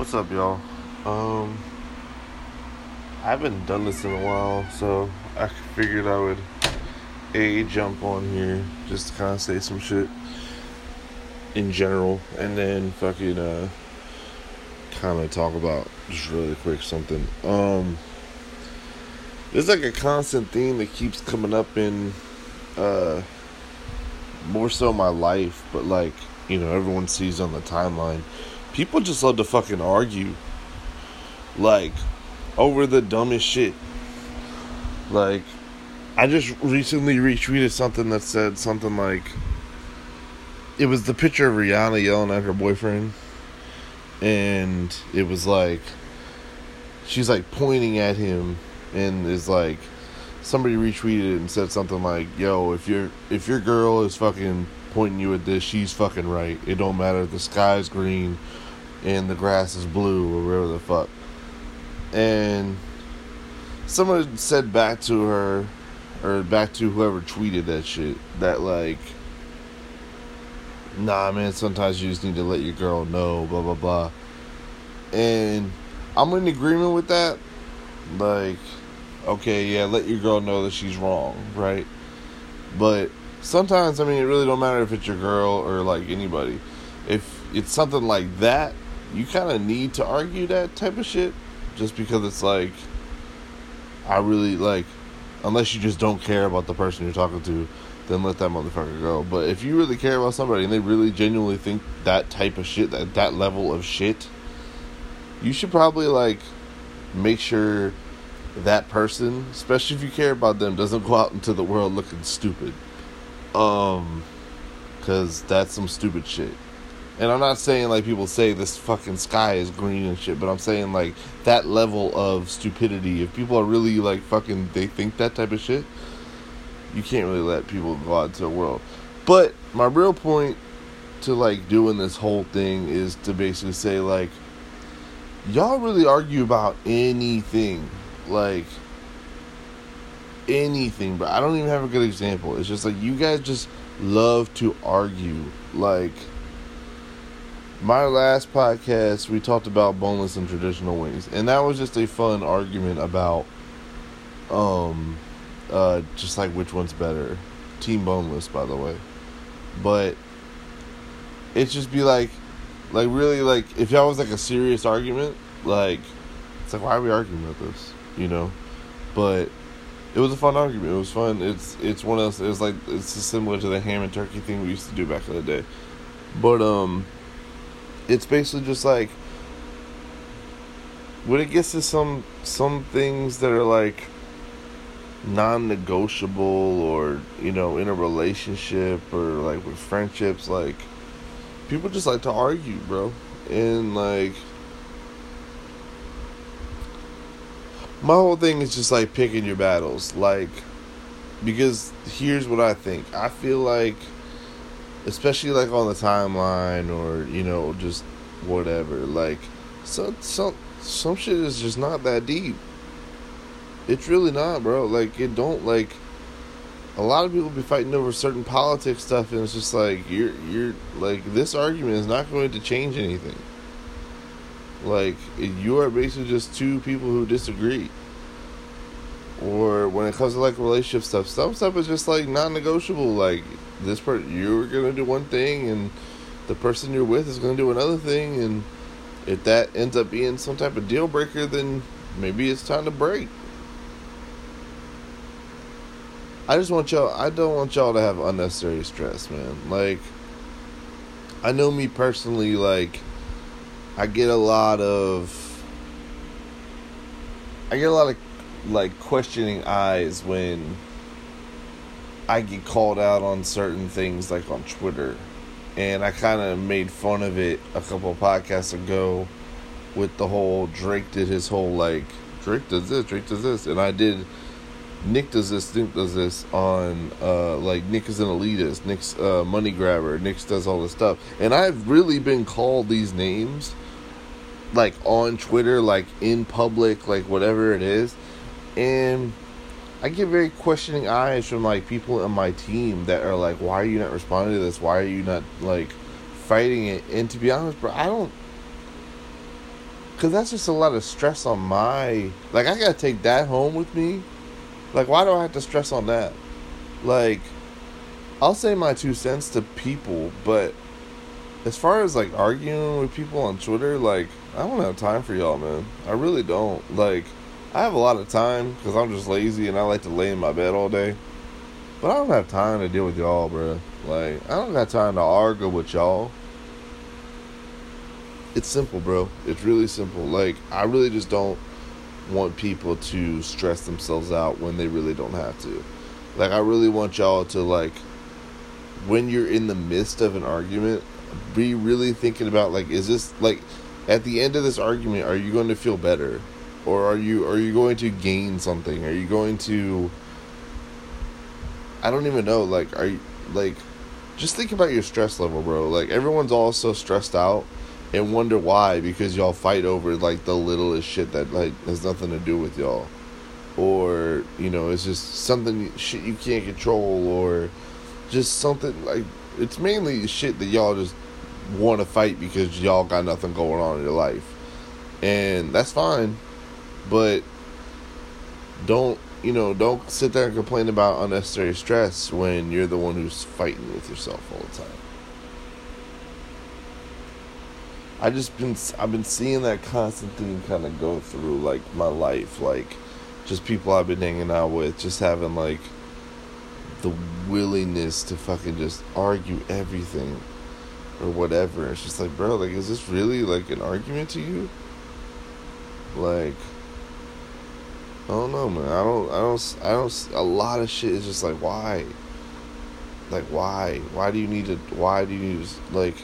What's up, y'all? Um, I haven't done this in a while, so I figured I would a jump on here just to kind of say some shit in general, and then fucking uh, kind of talk about just really quick something. Um, there's like a constant theme that keeps coming up in uh more so my life, but like you know everyone sees on the timeline people just love to fucking argue like over the dumbest shit. Like i just recently retweeted something that said something like it was the picture of rihanna yelling at her boyfriend and it was like she's like pointing at him and is like somebody retweeted it and said something like yo if your if your girl is fucking pointing you at this, she's fucking right. It don't matter. The sky's green and the grass is blue or whatever the fuck. And someone said back to her, or back to whoever tweeted that shit, that like, nah, man, sometimes you just need to let your girl know, blah, blah, blah. And I'm in agreement with that. Like, okay, yeah, let your girl know that she's wrong, right? But sometimes I mean it really don't matter if it's your girl or like anybody. If it's something like that, you kind of need to argue that type of shit just because it's like I really like unless you just don't care about the person you're talking to, then let that motherfucker go. But if you really care about somebody and they really genuinely think that type of shit, that that level of shit, you should probably like make sure that person, especially if you care about them, doesn't go out into the world looking stupid. Um, cause that's some stupid shit. And I'm not saying like people say this fucking sky is green and shit, but I'm saying like that level of stupidity. If people are really like fucking, they think that type of shit. You can't really let people go out to the world. But my real point to like doing this whole thing is to basically say like, y'all really argue about anything, like anything, but I don't even have a good example. It's just like you guys just love to argue. Like my last podcast, we talked about boneless and traditional wings, and that was just a fun argument about um uh just like which one's better. Team boneless, by the way. But it's just be like like really like if y'all was like a serious argument, like it's like why are we arguing about this? You know? But it was a fun argument. It was fun. It's it's one of those. It's like it's similar to the ham and turkey thing we used to do back in the day, but um, it's basically just like when it gets to some some things that are like non-negotiable or you know in a relationship or like with friendships like people just like to argue bro. And like my whole thing is just like picking your battles. Like because here's what i think. I feel like especially like on the timeline or you know just whatever like some some some shit is just not that deep it's really not bro like it don't like a lot of people be fighting over certain politics stuff and it's just like you're you're like this argument is not going to change anything like you are basically just two people who disagree. Or when it comes to like relationship stuff, some stuff is just like non-negotiable. Like this part, you're gonna do one thing, and the person you're with is gonna do another thing, and if that ends up being some type of deal breaker, then maybe it's time to break. I just want y'all. I don't want y'all to have unnecessary stress, man. Like, I know me personally, like I get a lot of I get a lot of like questioning eyes when I get called out on certain things like on Twitter. And I kind of made fun of it a couple podcasts ago with the whole Drake did his whole like Drake does this, Drake does this, and I did Nick does this, Nick does this on uh like Nick is an elitist, Nick's uh money grabber, Nick does all this stuff. And I've really been called these names like on Twitter, like in public, like whatever it is. And I get very questioning eyes from like people in my team that are like, why are you not responding to this? Why are you not like fighting it? And to be honest, bro, I don't Cause that's just a lot of stress on my like I gotta take that home with me. Like why do I have to stress on that? Like I'll say my two cents to people, but as far as like arguing with people on Twitter, like I don't have time for y'all, man. I really don't. Like I have a lot of time because I'm just lazy and I like to lay in my bed all day. But I don't have time to deal with y'all, bro. Like I don't got time to argue with y'all it's simple, bro. It's really simple. Like I really just don't want people to stress themselves out when they really don't have to. Like I really want y'all to like when you're in the midst of an argument, be really thinking about like is this like at the end of this argument are you going to feel better or are you are you going to gain something? Are you going to I don't even know like are you like just think about your stress level, bro. Like everyone's all so stressed out and wonder why because y'all fight over like the littlest shit that like has nothing to do with y'all or you know it's just something shit you can't control or just something like it's mainly shit that y'all just want to fight because y'all got nothing going on in your life and that's fine but don't you know don't sit there and complain about unnecessary stress when you're the one who's fighting with yourself all the time I just been I've been seeing that constant thing kind of go through like my life, like just people I've been hanging out with, just having like the willingness to fucking just argue everything or whatever. It's just like, bro, like, is this really like an argument to you? Like, I don't know, man. I don't, I don't, I don't. A lot of shit is just like, why? Like, why? Why do you need to? Why do you to, like?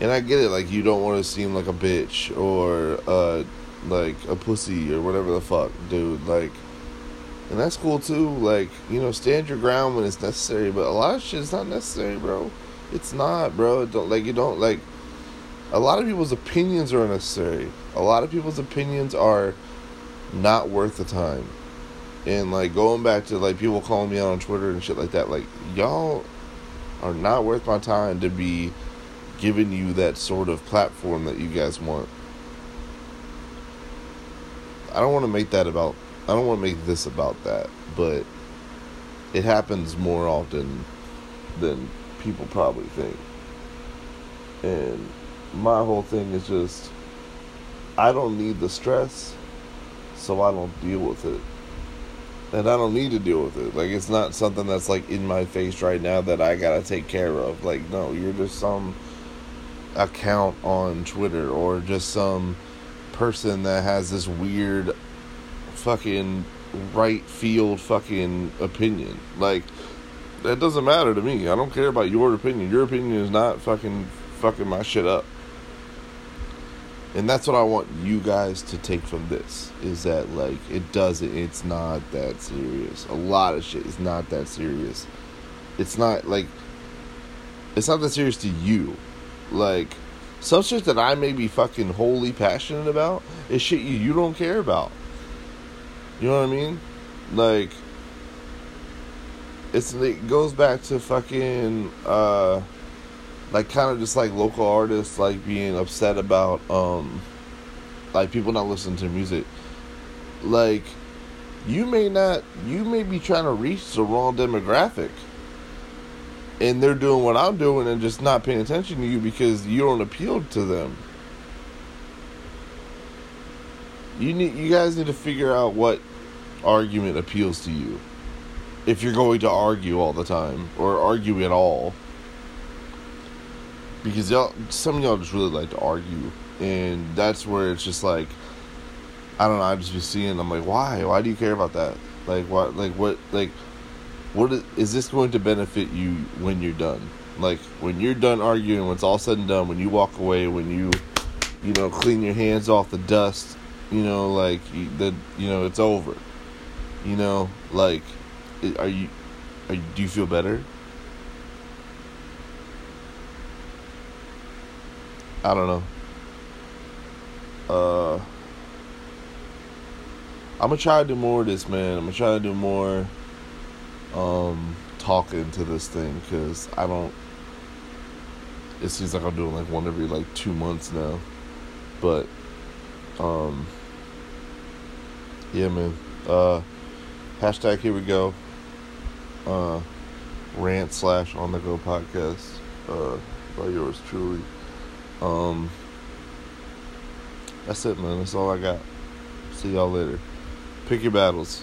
and I get it, like you don't want to seem like a bitch or uh like a pussy or whatever the fuck, dude. Like, and that's cool too. Like, you know, stand your ground when it's necessary. But a lot of shit is not necessary, bro. It's not, bro. Don't like you don't like. A lot of people's opinions are unnecessary. A lot of people's opinions are not worth the time. And like going back to like people calling me out on Twitter and shit like that, like y'all are not worth my time to be giving you that sort of platform that you guys want. I don't want to make that about I don't want to make this about that, but it happens more often than people probably think. And my whole thing is just I don't need the stress, so I don't deal with it. And I don't need to deal with it. Like it's not something that's like in my face right now that I got to take care of. Like no, you're just some account on Twitter or just some person that has this weird fucking right field fucking opinion. Like that doesn't matter to me. I don't care about your opinion. Your opinion is not fucking fucking my shit up. And that's what I want you guys to take from this is that like it doesn't it's not that serious. A lot of shit is not that serious. It's not like it's not that serious to you. Like, some shit that I may be fucking wholly passionate about is shit you, you don't care about. You know what I mean? Like, it's it goes back to fucking uh like kind of just like local artists like being upset about um like people not listening to music like you may not you may be trying to reach the wrong demographic and they're doing what I'm doing and just not paying attention to you because you don't appeal to them. You need you guys need to figure out what argument appeals to you. If you're going to argue all the time or argue at all. Because y'all some of y'all just really like to argue and that's where it's just like I don't know, I just be seeing I'm like, why? Why do you care about that? Like what like what like what is, is this going to benefit you when you're done? Like when you're done arguing, when it's all said and done, when you walk away, when you, you know, clean your hands off the dust, you know, like the, you know, it's over. You know, like, are you, are you do you feel better? I don't know. Uh, I'm gonna try to do more of this, man. I'm gonna try to do more um, talking to this thing because I don't. It seems like I'm doing like one every like two months now, but Um, yeah, man. Uh, hashtag here we go. Uh, rant slash on the go podcast. Uh, by yours truly. Um, that's it, man. That's all I got. See y'all later. Pick your battles.